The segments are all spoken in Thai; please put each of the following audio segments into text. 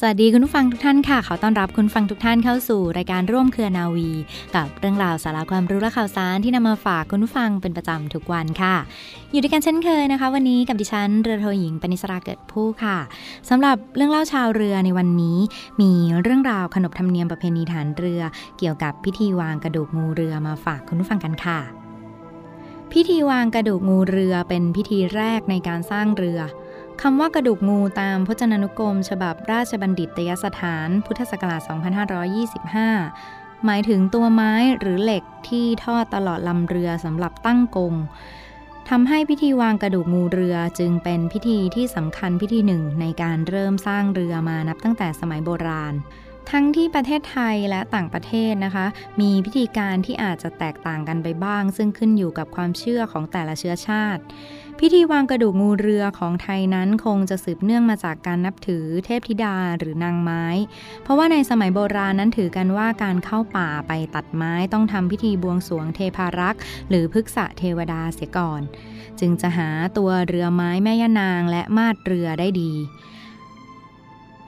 สวัสดีคุณผู้ฟังทุกท่านค่ะ ขอต้อนรับคุณฟังทุกท่านเข้าสู่รายการร่วมเครือนาวี กับเรื่องราวสาระความรู้และข่าวสารที่นำมาฝากคุณผู้ฟังเป็นประจำทุกวันค่ะ อยู่ด้วยกันเช่นเคยนะคะ วันนี้กับดิฉันเรือโทหญิงปณิสราเกิดผู้ค่ะสำหรับเรื่องเล่าชาวเรือในวันนี้ มีเรื่องราวขนบธรรมเนียมประเพณีฐานเรือ เกี่ยวกับพิธีวางกระดูกงูเรือมาฝากคุณผู้ฟังกันค่ะ พิธีวางกระดูกงูเรือเป็นพิธีแรกในการสร้างเรือ คำว่ากระดูกงูตามพจนานุกรม ฉบับราชบัณฑิตยสถาน พุทธศักราช 2525 หมายถึงตัวไม้หรือเหล็กที่ทอดตลอดลำเรือสำหรับตั้งกงทำให้พิธีวางกระดูกงูเรือจึงเป็นพิธีที่สำคัญพิธีหนึ่งในการเริ่มสร้างเรือมานับตั้งแต่สมัยโบราณ ทั้งที่ประเทศไทยและต่างประเทศนะคะ มีพิธีการที่อาจจะแตกต่างกันไปบ้าง ซึ่งขึ้นอยู่กับความเชื่อของแต่ละเชื้อชาติ พิธีวางกระดูกงูเรือของไทยนั้นคงจะสืบเนื่องมาจากการนับถือเทพธิดาหรือนางไม้ เพราะว่าในสมัยโบราณนั้นถือกันว่าการเข้าป่าไปตัดไม้ต้องทำพิธีบวงสรวงเทพารักษ์ หรือพฤกษะเทวดาเสียก่อน จึงจะหาตัวเรือไม้แม่ยานางและมาดเรือได้ดี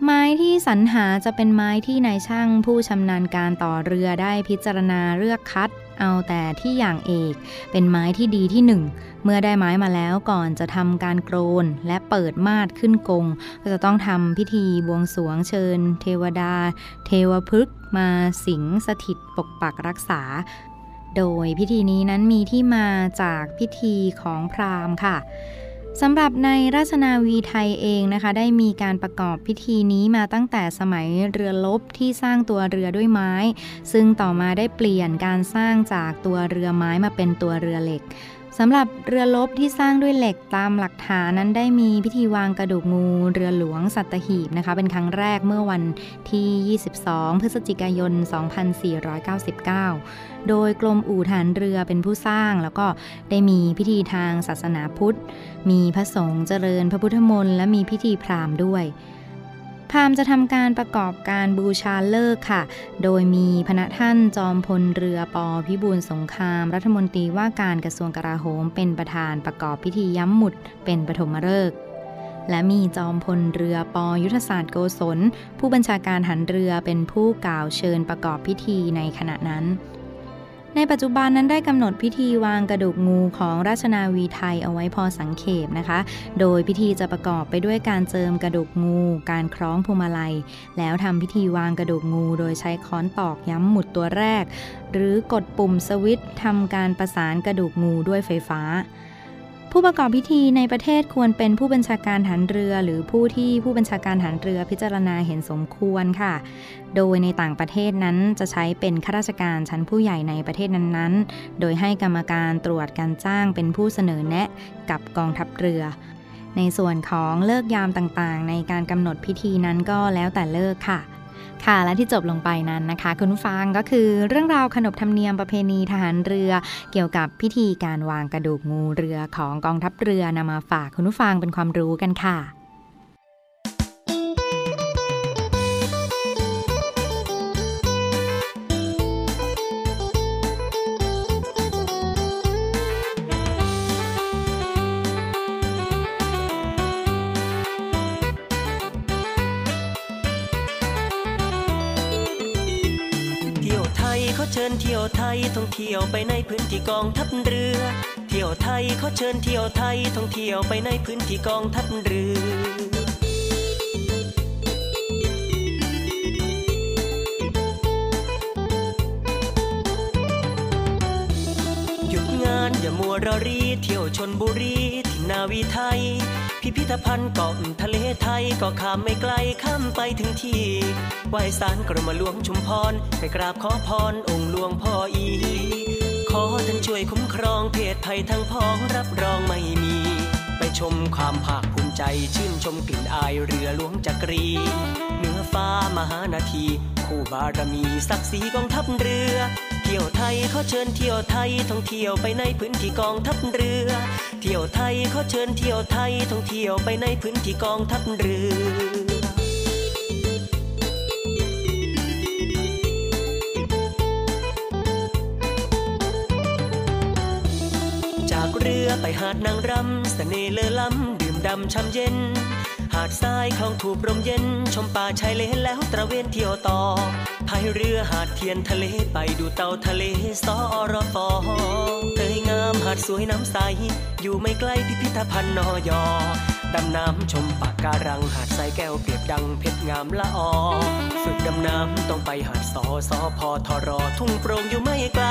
ไม้ที่สรรหาจะเป็นไม้ที่นายช่างผู้ชำนาญการต่อเรือได้พิจารณาเลือกคัด เอาแต่ที่อย่างเอก เป็นไม้ที่ดีที่หนึ่ง เมื่อได้ไม้มาแล้วก่อนจะทำการโกรนและเปิดมาดขึ้นกง ก็จะต้องทำพิธีบวงสวงเชิญ เทวดา เทวพฤกษ์มาสิงสถิตปกปักรักษา โดยพิธีนี้นั้นมีที่มาจากพิธีของพราหมณ์ค่ะ สำหรับในราชนาวีไทยเองนะคะ ได้มีการประกอบพิธีนี้มาตั้งแต่สมัยเรือลบที่สร้างตัวเรือด้วยไม้ ซึ่งต่อมาได้เปลี่ยนการสร้างจากตัวเรือไม้มาเป็นตัวเรือเหล็กสำหรับเรือลบที่สร้างด้วยเหล็กตามหลักฐานนั้นได้มีพิธีวางกระดูกงูเรือหลวงสัตหีบนะคะ เป็นครั้งแรกเมื่อวันที่ 22 พฤศจิกายน 2499 โดยกรมอู่ฐานเรือเป็นผู้สร้าง แล้วก็ได้มีพิธีทางศาสนาพุทธ มีพระสงฆ์เจริญพระพุทธมนต์และมีพิธีพราหมณ์ด้วยพราหมณ์จะทำการประกอบการบูชาเลิกค่ะ โดยมีพระท่านจอมพลเรือปอพิบูลสงคราม รัฐมนตรีว่าการกระทรวงกลาโหม เป็นประธานประกอบพิธีย้ำหมุดเป็นปฐมฤกษ์และมีจอมพลเรือปอยุทธศาสตร์โกศล ผู้บัญชาการหันเรือเป็นผู้กล่าวเชิญประกอบพิธีในขณะนั้น ในปัจจุบันนั้นได้กำหนดพิธีวางกระดูกงูของราชนาวีไทยเอาไว้พอสังเขปนะคะ โดยพิธีจะประกอบไปด้วยการเจิมกระดูกงู การคล้องพวงมาลัย แล้วทำพิธีวางกระดูกงู โดยใช้ค้อนตอกย้ำหมุดตัวแรก หรือกดปุ่มสวิตช์ทำการประสานกระดูกงูด้วยไฟฟ้า ผู้ประกอบพิธีในประเทศควรเป็นผู้บัญชาการฐานเรือ หรือผู้ที่ผู้บัญชาการฐานเรือพิจารณาเห็นสมควรค่ะ โดยในต่างประเทศนั้นจะใช้เป็นข้าราชการชั้นผู้ใหญ่ในประเทศนั้นๆ โดยให้กรรมการตรวจการจ้างเป็นผู้เสนอแนะกับกองทัพเรือ ในส่วนของเลิกยามต่างๆ ในการกำหนดพิธีนั้นก็แล้วแต่เลิกค่ะ ค่ะและที่จบลงไปนั้นนะคะ คุณฟังก็คือเรื่องราวขนบธรรมเนียมประเพณีทหารเรือ เกี่ยวกับพิธีการวางกระดูกงูเรือของกองทัพเรือนำมาฝากคุณผู้ฟังเป็นความรู้กันค่ะ ญเที่ยวไทยท่องเที่ยวไปในพื้นที่กองทัพเรือ เที่ยวไทยเขาเชิญเที่ยวไทยท่องเที่ยวไปในพื้นที่กองทัพเรืออย่ามัวรอรีเที่ยวชนบุรีที่นาวีไทย พิพิธภัณฑ์เกาะทะเลไทยก็ข้ามไม่ไกลข้ามไปถึงที่ไหว้สารกรมหลวงชุมพรไปกราบขอพรองค์หลวงพ่ออี ขอท่านช่วยคุ้มครองเพศภัยทั้งพ้องรับรองไม่มี ไปชมความภาคภูมิใจชื่นชมกลิ่นอายเรือหลวงจักรีเหนือฟ้ามหานาที คู่บารมีศักดิ์ศรีกองทัพเรือ เที่ยวไทยเขาเชิญเที่ยวไทยท่องเที่ยวไปในพื้นที่กองทัพเรือ เที่ยวไทยเขาเชิญเที่ยวไทยท่องเที่ยวไปในพื้นที่กองทัพเรือจากเรือไปหาดนางรำเสน่ห์เลอล้ำดื่มดำช่ำเย็น หาดทรายคลองถูบรมเย็น ชมป่าชายเลนแล้วตระเวนเที่ยวต่อพายเรือหาดเทียนทะเลไปดูเต่าทะเลสอรฟอตยงาดสวยน้ำใส อยู่ไม่ไกลพิพิธภัณฑ์นอยอดำน้ำชมปากการังหาดทรายแก้วเปรียบดังเพชรงามละออฝึกดำน้ำต้องไปหาดสอสอพอทอรอทุ่งโปร่งอยู่ไม่ไกล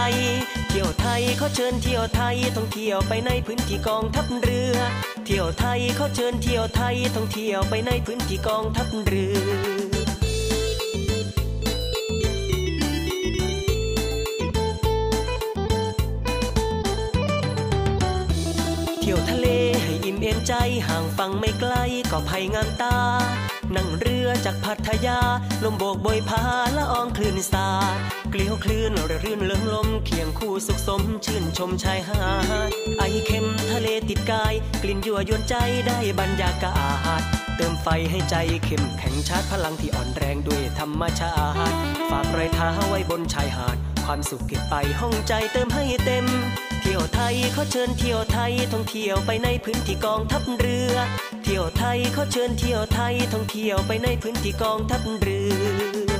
เที่ยวไทยเขาเชิญเที่ยวไทยต้องเที่ยวไปในพื้นที่กองทัพเรือ เที่ยวไทยเขาเชิญเที่ยวไทยต้องเที่ยวไปในพื้นที่กองทัพเรือ ใจห่างฟังไม่ไกลก็ภัยงามตา นั่งเรือจากพัทยา ลมโบกบอยพาละอองคลื่นสาดเกลียวคลื่นระรื่นเลืองลมเคียงคู่สุขสม ชื่นชมชายหาดไอเค็มทะเลติดกาย กลิ่นยั่วยวนใจได้บรรยากาศเติมไฟให้ใจเข้มแข็งชาร์จพลังที่อ่อนแรงด้วยธรรมชาติ ฝากรอยเท้าไว้บนชายหาด ความสุขเก็บไปห้องใจเติมให้เต็ม ที่ยวไทยเขาเชิญเที่ยวไทยท่องเที่ยวไปในพื้นที่กองทัพเรือ เที่ยวไทยเขาเชิญเที่ยวไทยท่องเที่ยวไปในพื้นที่กองทัพเรือ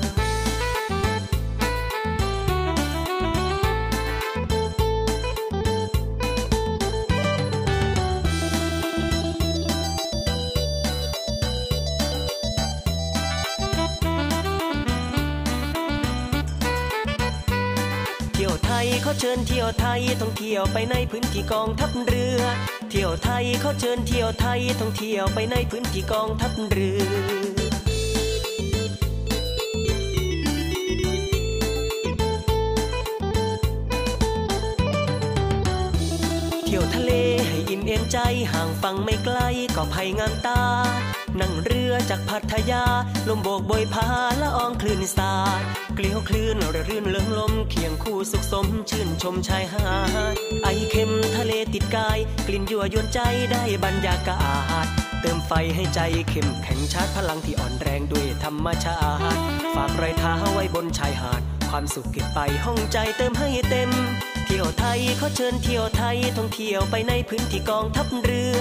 เชิญเที่ยวไทยท่องเที่ยวไปในพื้นที่กองทัพเรือ เที่ยวไทยเขาเชิญเที่ยวไทยท่องเที่ยวไปในพื้นที่กองทัพเรือเที่ยวทะเลให้อิ่มเอมใจห่างฟังไม่ไกลก็ภัยงามตา นั่งเรือจากพัทยา ลมโบกบอยพาละอองคลื่นสาดเกลียวคลื่นระรื่นเลื่องลม เคียงคู่สุขสม ชื่นชมชายหาดไอเค็มทะเลติดกาย กลิ่นยั่วยวนใจได้บรรยากาศ เติมไฟให้ใจเข้มแข็งชาร์จพลังที่อ่อนแรงด้วยธรรมชาติ ฝากรอยเท้าไว้บนชายหาด ความสุขเก็บไปห้องใจเติมให้เต็ม เที่ยวไทยเขาเชิญเที่ยวไทยท่องเที่ยวไปในพื้นที่กองทัพเรือ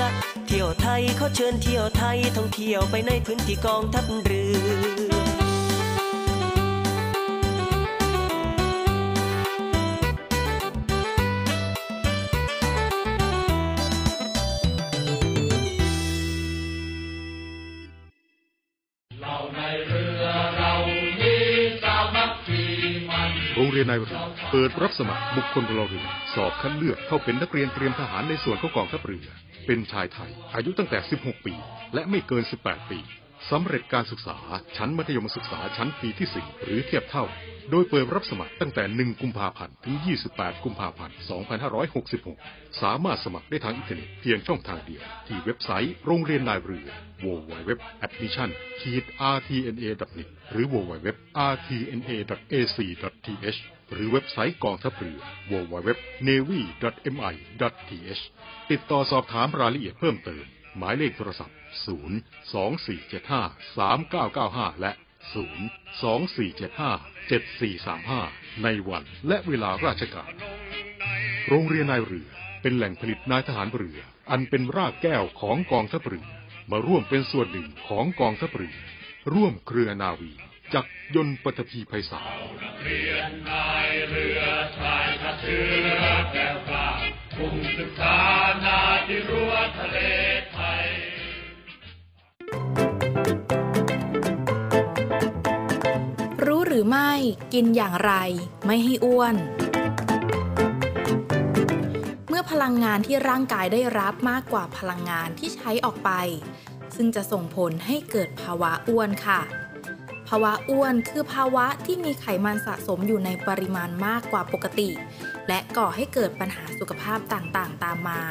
เที่ยวไทยเขาเชิญเที่ยวไทยท่องเที่ยวไปในพื้นที่กองทัพเรือเรียนนายเรือเปิดรับสมัครบุคคลพลเรือนสอบคัดเลือกเข้าเป็นนักเรียนเตรียมทหารในส่วนของกองทัพเรือ เป็นชายไทย อายุตั้งแต่ 16 ปี และไม่เกิน 18 ปีสำเร็จการศึกษาชั้นมัธยมศึกษาชั้นปีที่ 4 หรือเทียบเท่า โดยเปิดรับสมัครตั้งแต่ 1 กุมภาพันธ์ ถึง 28 กุมภาพันธ์ 2566 สามารถสมัครได้ทางอินเทอร์เน็ตเพียงช่องทางเดียว ที่เว็บไซต์โรงเรียนนายเรือ www.admission-rtna.net หรือ www.rtna.ac.th หรือเว็บไซต์กองทัพเรือ www.navy.mi.th ติดต่อสอบถามรายละเอียดเพิ่มเติม หมายเลขโทรศัพท์ 024753995 และ 024757435 ในวันและเวลาราชการ โรงเรียนนายเรือเป็นแหล่งผลิตนายทหารเรือ อันเป็นรากแก้วของกองทัพเรือ มาร่วมเป็นส่วนหนึ่งของกองทัพเรือ ร่วมเครือนาวีจักรยนต์ปฐพีไพศาลเรียนนายเรือชายทะเชือแก้วกล้ามุ่งศึกษานาที่รั้วทะเลไทย รือไม่ กินอย่างไร ไม่ให้อ้วน เมื่อพลังงานที่ร่างกายได้รับมากกว่าพลังงานที่ใช้ออกไป ซึ่งจะส่งผลให้เกิดภาวะอ้วนค่ะ ภาวะอ้วนคือภาวะที่มีไขมันสะสมอยู่ในปริมาณมากกว่าปกติ และก่อให้เกิดปัญหาสุขภาพต่างๆ ตามมา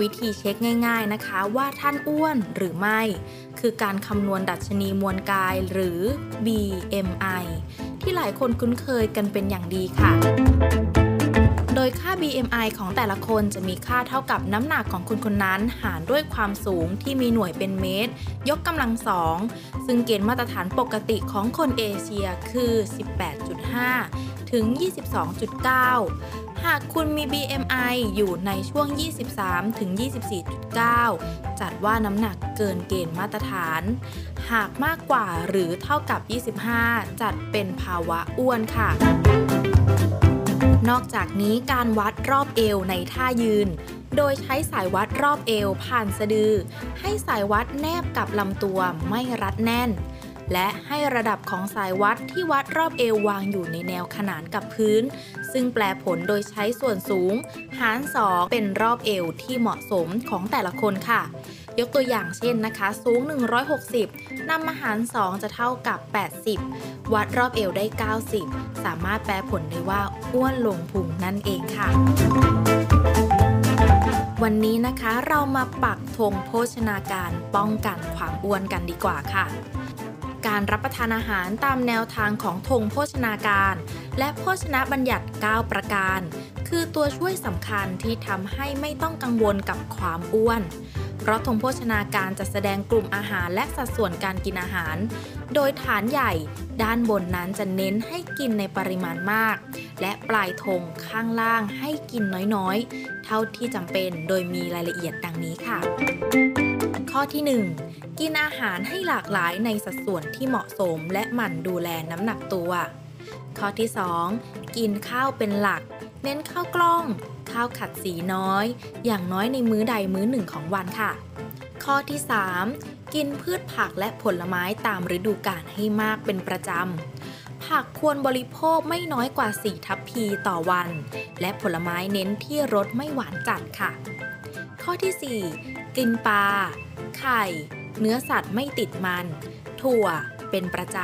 วิธีเช็คง่าย ๆนะคะ ว่าท่านอ้วนหรือไม่ คือการคำนวณดัชนีมวลกายหรือ BMI ที่หลายคนคุ้นเคยกันเป็นอย่างดีค่ะ โดยค่า BMI ของแต่ละคนจะมีค่าเท่ากับน้ำหนักของคนคนนั้น หารด้วยความสูงที่มีหน่วยเป็นเมตร ยกกำลังสอง ซึ่งเกณฑ์มาตรฐานปกติของคนเอเชียคือ 18.5 ถึง 22.9 หากคุณมี BMI อยู่ในช่วง 23 ถึง 24.9 จัดว่าน้ำหนักเกินเกณฑ์มาตรฐาน หากมากกว่าหรือเท่ากับ 25 จัดเป็นภาวะอ้วนค่ะนอกจากนี้การวัดรอบเอวในท่ายืน โดยใช้สายวัดรอบเอวผ่านสะดือ ให้สายวัดแนบกับลำตัวไม่รัดแน่น และให้ระดับของสายวัดที่วัดรอบเอววางอยู่ในแนวขนานกับพื้น ซึ่งแปลผลโดยใช้ส่วนสูง หาร 2 เป็นรอบเอวที่เหมาะสมของแต่ละคนค่ะ ยกตัวอย่างเช่นนะคะ สูง 160นำมาหาร 2 จะเท่ากับ 80 วัดรอบเอวได้ 90 สามารถแปลผลได้ว่าอ้วนลงพุงนั่นเองค่ะวันนี้นะคะเรามาปักธงโภชนาการป้องกันความอ้วนกันดีกว่าค่ะ การรับประทานอาหารตามแนวทางของธงโภชนาการ และโภชนะบัญญัติ 9 ประการ คือตัวช่วยสำคัญที่ทำให้ไม่ต้องกังวลกับความอ้วน เพราะธงโภชนาการจะแสดงกลุ่มอาหารและสัดส่วนการกินอาหาร โดยฐานใหญ่ด้านบนนั้นจะเน้นให้กินในปริมาณมาก และปลายธงข้างล่างให้กินน้อยๆ เท่าที่จำเป็นโดยมีรายละเอียดดังนี้ค่ะ ข้อที่ 1 กินอาหารให้หลากหลายในสัดส่วนที่เหมาะสมและหมั่นดูแลน้ำหนักตัว ข้อที่ 2 กินข้าวเป็นหลัก เน้นข้าวกล้อง ข้าวขัดสีน้อย อย่างน้อยในมื้อใดมื้อหนึ่งของวันค่ะ ข้อที่ 3 กินพืชผักและผลไม้ตามฤดูกาลให้มากเป็นประจำ ผักควรบริโภคไม่น้อยกว่า 4 ทัพพีต่อวัน และผลไม้เน้นที่รสไม่หวานจัดค่ะข้อที่ 4 กินปลา ไข่ เนื้อสัตว์ไม่ติดมัน ถั่ว เป็นประจ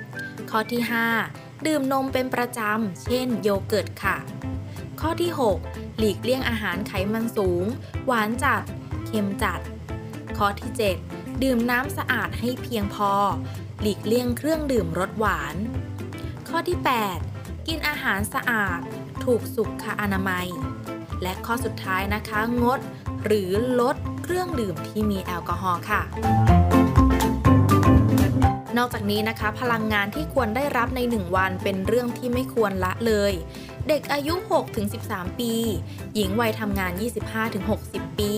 ำ ข้อที่ 5 ดื่มนมเป็นประจำ เช่น โยเกิร์ตค่ะ ข้อที่ 6 หลีกเลี่ยงอาหารไขมันสูง หวานจัด เค็มจัด ข้อที่ 7 ดื่มน้ำสะอาดให้เพียงพอ หลีกเลี่ยงเครื่องดื่มรสหวาน ข้อที่ 8 กินอาหารสะอาด ถูกสุขอนามัย และข้อสุดท้ายนะคะงดหรือลด เครื่องดื่มที่มีแอลกอฮอล์ค่ะนอกจากนี้นะคะพลังงานที่ควรได้รับใน 1 วันเป็นเรื่องที่ไม่ควรละเลย เด็กอายุ 6-13 ปี หญิงวัยทำงาน 25-60 ปี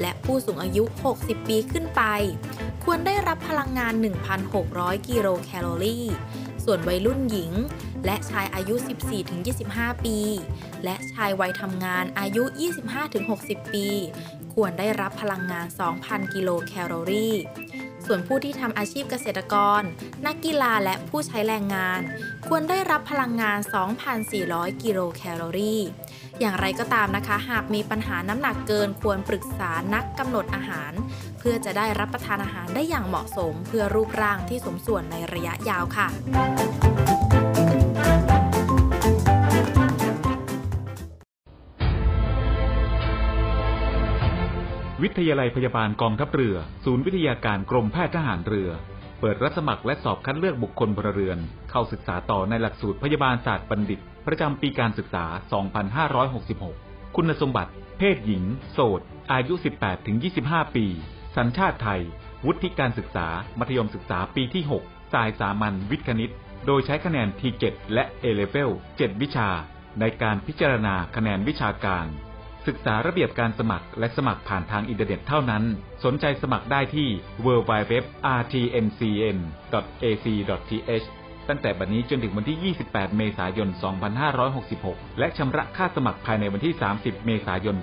และผู้สูงอายุ 60 ปีขึ้นไป ควรได้รับพลังงาน 1,600 กิโลแคลอรี่ ส่วนวัยรุ่นหญิง และชายอายุ 14-25 ปี และชายวัยทำงานอายุ 25-60 ปี ควรได้รับพลังงาน 2,000 กิโลแคลอรี่ส่วนผู้ที่ทำอาชีพเกษตรกร นักกีฬาและผู้ใช้แรงงาน ควรได้รับพลังงาน 2,400 กิโลแคลอรี่ อย่างไรก็ตามนะคะ หากมีปัญหาน้ำหนักเกินควรปรึกษานักกำหนดอาหาร พื่อจะได้รับประทานอาหารได้อย่างเหมาะสม เพื่อรูปร่างที่สมส่วนในระยะยาวค่ะวิทยาลัยพยาบาลกองทัพเรือ ศูนย์วิทยาการกรมแพทย์ทหารเรือ เปิดรับสมัครและสอบคัดเลือกบุคคลพลเรือน เข้าศึกษาต่อในหลักสูตรพยาบาลศาสตร์บัณฑิต ประจำปีการศึกษา 2566 คุณสมบัติ เพศหญิง โสด อายุ 18-25 ปี สัญชาติไทย วุฒิการศึกษา มัธยมศึกษาปีที่ 6 สายสามัญวิทย์คณิต โดยใช้คะแนน T7 และ A-Level 7 วิชา ในการพิจารณาคะแนนวิชาการ ศึกษาระเบียบการสมัครและสมัครผ่านทางอินเทอร์เน็ตเท่านั้น สนใจสมัครได้ที่ www.rtncn.ac.th ตั้งแต่บัดนี้จนถึงวันที่ 28 เมษายน 2566 และชำระค่าสมัครภายในวันที่ 30 เมษายน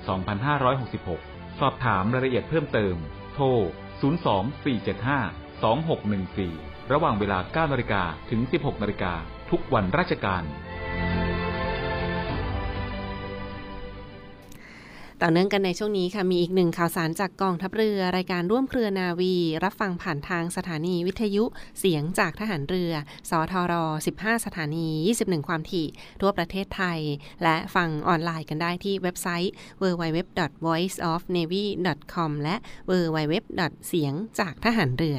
2566 สอบถามรายละเอียดเพิ่มเติม ร 024752614 ระหว่างเวลา 9นาฬิกาถึง 16นาฬิกาทุกวันราชการ ต่อเนื่องกันในช่วงนี้ค่ะ มีอีกหนึ่งข่าวสารจากกองทัพเรือ รายการร่วมเครือนาวี รับฟังผ่านทางสถานีวิทยุเสียงจากทหารเรือ สทร 15 สถานี 21 ความถี่ ทั่วประเทศไทย และฟังออนไลน์กันได้ที่เว็บไซต์ www.voiceofnavy.com และ www. เสียงจากทหารเรือ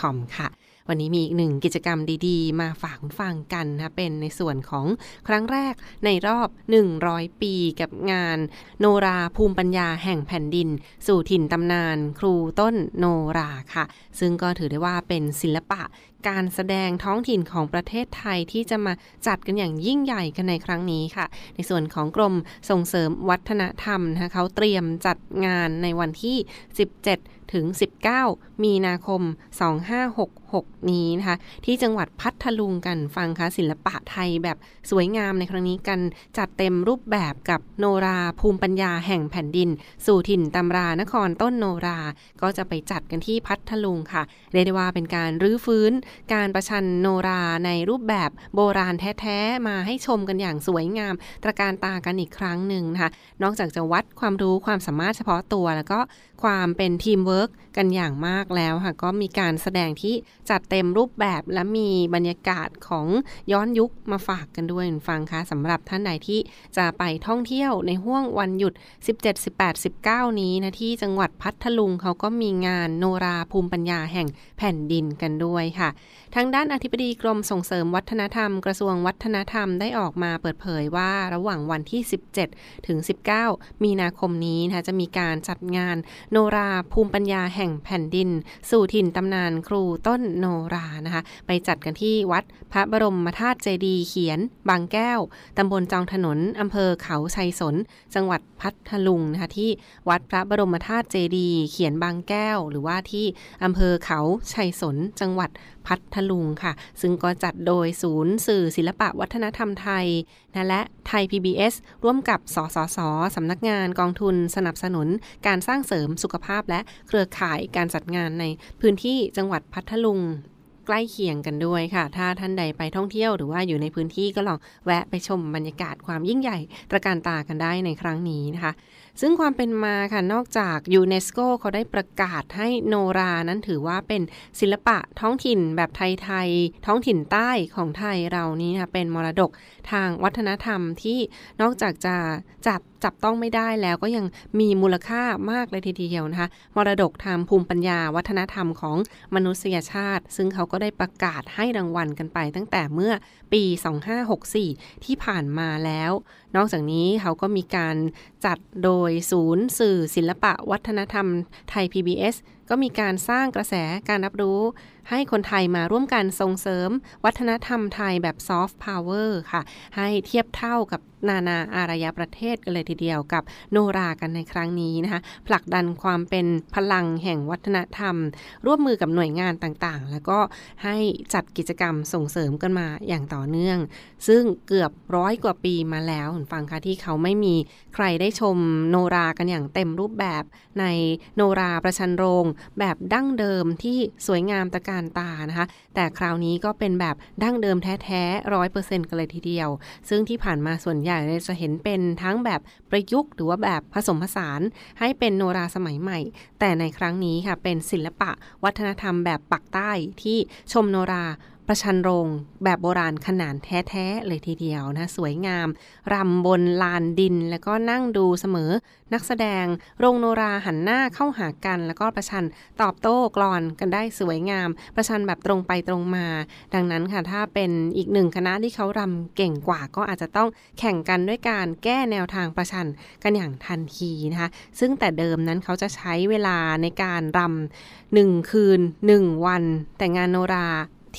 .com ค่ะ วันนี้มีอีกหนึ่งกิจกรรมดีๆ มาฝากคุณฟังกันนะเป็นในส่วนของครั้งแรกในรอบ 100 ปีกับงาน โนราภูมิปัญญาแห่งแผ่นดิน สู่ถิ่นตำนาน ครูต้นโนราค่ะ ซึ่งก็ถือได้ว่าเป็นศิลปะการแสดงท้องถิ่นของประเทศไทยที่จะมาจัดกันอย่างยิ่งใหญ่กันในครั้งนี้ค่ะ ในส่วนของกรมส่งเสริมวัฒนธรรมนะคะเขาเตรียมจัดงานในวันที่ 17 ถึง 19 มีนาคม 2566 นี้นะคะ ที่จังหวัดพัทลุงกันฟังค่ะศิลปะไทยแบบสวยงามในครั้งนี้กันจัดเต็มรูปแบบกับโนราภูมิปัญญาแห่งแผ่นดิน สู่ถิ่นตำรานครต้นโนรา ก็จะไปจัดกันที่พัทลุงค่ะเรียกได้ว่าเป็นการรื้อฟื้น การประชันโนราในรูปแบบโบราณแท้ๆ มาให้ชมกันอย่างสวยงาม ตระการตากันอีกครั้งหนึ่งนะคะนอกจากจะวัดความรู้ความสามารถเฉพาะตัว แล้วก็ความเป็นทีมเวิร์กกันอย่างมากแล้วค่ะ ก็มีการแสดงที่จัดเต็มรูปแบบและมีบรรยากาศของย้อนยุคมาฝากกันด้วยฟังคะสำหรับท่านใดที่จะไปท่องเที่ยวในห่วงวันหยุด 17 18 19 นี้นะที่จังหวัดพัทลุงเขาก็มีงานโนราภูมิปัญญาแห่งแผ่นดินกันด้วยค่ะ ทางด้านอธิบดีกรมส่งเสริมวัฒนธรรม กระทรวงวัฒนธรรมได้ออกมาเปิดเผยว่าระหว่างวันที่ 17 ถึง 19 มีนาคมนี้นะคะจะมีการจัดงานโนราภูมิปัญญาแห่งแผ่นดิน สู่ถิ่นตำนานครูต้นโนรานะคะไปจัดกันที่วัดพระบรมธาตุเจดีย์เขียน บางแก้วตำบลจองถนนอำเภอเขาชัยสน จังหวัดพัทลุงนะคะที่วัดพระบรมธาตุเจดีย์เขียนบางแก้ว หรือว่าที่อำเภอเขาชัยสน จังหวัดพัทลุงค่ะ ซึ่งก็จัดโดยศูนย์สื่อศิลปะวัฒนธรรมไทยนะและไทย PBS ร่วมกับ สสสสำนักงานกองทุนสนับสนุน การสร้างเสริมสุขภาพและเครือข่ายการจัดงานในพื้นที่จังหวัดพัทลุงใกล้เคียงกันด้วยค่ะ ถ้าท่านใดไปท่องเที่ยวหรือว่าอยู่ในพื้นที่ก็ลองแวะไปชมบรรยากาศความยิ่งใหญ่ตระการตากันได้ในครั้งนี้นะคะ ซึ่งความเป็นมาค่ะนอกจากยูเนสโกเขาได้ประกาศให้โนรานั้นถือว่าเป็นศิลปะท้องถิ่นแบบไทยๆท้องถิ่นใต้ของไทยเรานี้นะเป็นมรดกทางวัฒนธรรมที่นอกจากจะจับจับต้องไม่ได้แล้วก็ยังมีมูลค่ามากเลยทีเดียวนะคะมรดกทางภูมิปัญญาวัฒนธรรมของมนุษยชาติ ซึ่งเขาก็ได้ประกาศให้รางวัลกันไปตั้งแต่เมื่อปี 2564 ที่ผ่านมาแล้ว นอกจากนี้เขาก็มีการจัดโดยศูนย์สื่อศิลปะวัฒนธรรมไทย PBS ก็มีการสร้างกระแสการรับรู้ให้คนไทยมาร่วมกันส่งเสริม วัฒนธรรมไทยแบบซอฟต์พาวเวอร์ค่ะ ให้เทียบเท่ากับนานาอารยประเทศกันเลยทีเดียวกับโนรากันในครั้งนี้นะคะ ผลักดันความเป็นพลังแห่งวัฒนธรรม ร่วมมือกับหน่วยงานต่างๆ แล้วก็ให้จัดกิจกรรมส่งเสริมกันมาอย่างต่อเนื่อง ซึ่งเกือบร้อยกว่าปีมาแล้วคุณฟังคะที่เขาไม่มีใครได้ชมโนรากันอย่างเต็มรูปแบบในโนราประชันโรง แบบดั้งเดิมที่สวยงามตะการตานะคะ แต่คราวนี้ก็เป็นแบบดั้งเดิมแท้ๆร้อยเปอร์เซ็นต์กันเลยทีเดียว ซึ่งที่ผ่านมาส่วนใหญ่จะเห็นเป็นทั้งแบบประยุกต์หรือว่าแบบผสมผสานให้เป็นโนราสมัยใหม่ แต่ในครั้งนี้ค่ะเป็นศิลปะวัฒนธรรมแบบปักใต้ที่ชมโนรา ประชันโรงแบบโบราณขนาดแท้ๆเลยทีเดียวนะ สวยงาม รำบนลานดิน แล้วก็นั่งดูเสมอ นักแสดงโรงโนราหันหน้าเข้าหากัน แล้วก็ประชันตอบโต้กลอนกันได้สวยงาม ประชันแบบตรงไปตรงมา ดังนั้นค่ะถ้าเป็นอีกหนึ่งคณะที่เขารำเก่งกว่าก็อาจจะต้องแข่งกันด้วยการแก้แนวทางประชันกันอย่างทันทีนะคะ ซึ่งแต่เดิมนั้นเขาจะใช้เวลาในการรำหนึ่งคืนหนึ่งวัน แต่งานโนรา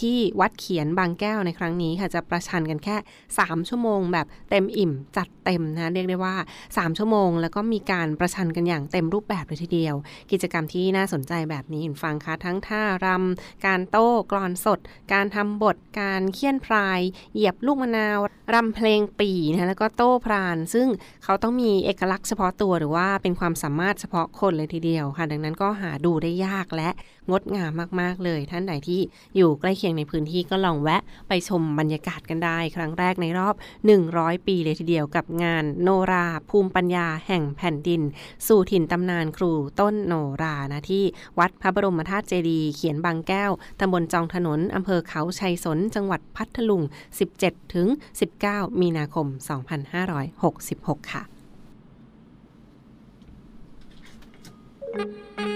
ที่วัดเขียนบางแก้วในครั้งนี้ค่ะจะประชันกันแค่ 3 ชั่วโมง แบบเต็มอิ่มจัดเต็มนะเรียกได้ว่า 3 ชั่วโมง แล้วก็มีการประชันกันอย่างเต็มรูปแบบเลยทีเดียว กิจกรรมที่น่าสนใจแบบนี้ฟังคะทั้งท่ารำการโต้กลอนสด การทำบท การเคี่ยนพราย เหยียบลูกมะนาวรำเพลงปีนะแล้วก็โต้พราน ซึ่งเขาต้องมีเอกลักษณ์เฉพาะตัวหรือว่าเป็นความสามารถเฉพาะคนเลยทีเดียวค่ะ ดังนั้นก็หาดูได้ยากและงดงามมากๆเลย ท่านใดที่อยู่ใกล้เคียงในพื้นที่ก็ลองแวะไปชมบรรยากาศกันได้ ครั้งแรกในรอบ 100 ปีเลยทีเดียวกับงานโนรา ภูมิปัญญาแห่งแผ่นดิน สู่ถิ่นตำนานครูต้นโนรานะที่วัดพระบรมธาตุเจดีย์เขียนบางแก้วตำบลจองถนนอำเภอเขาชัยสน จังหวัดพัทลุง 17 ถึง 19 มีนาคม 2566 ค่ะจ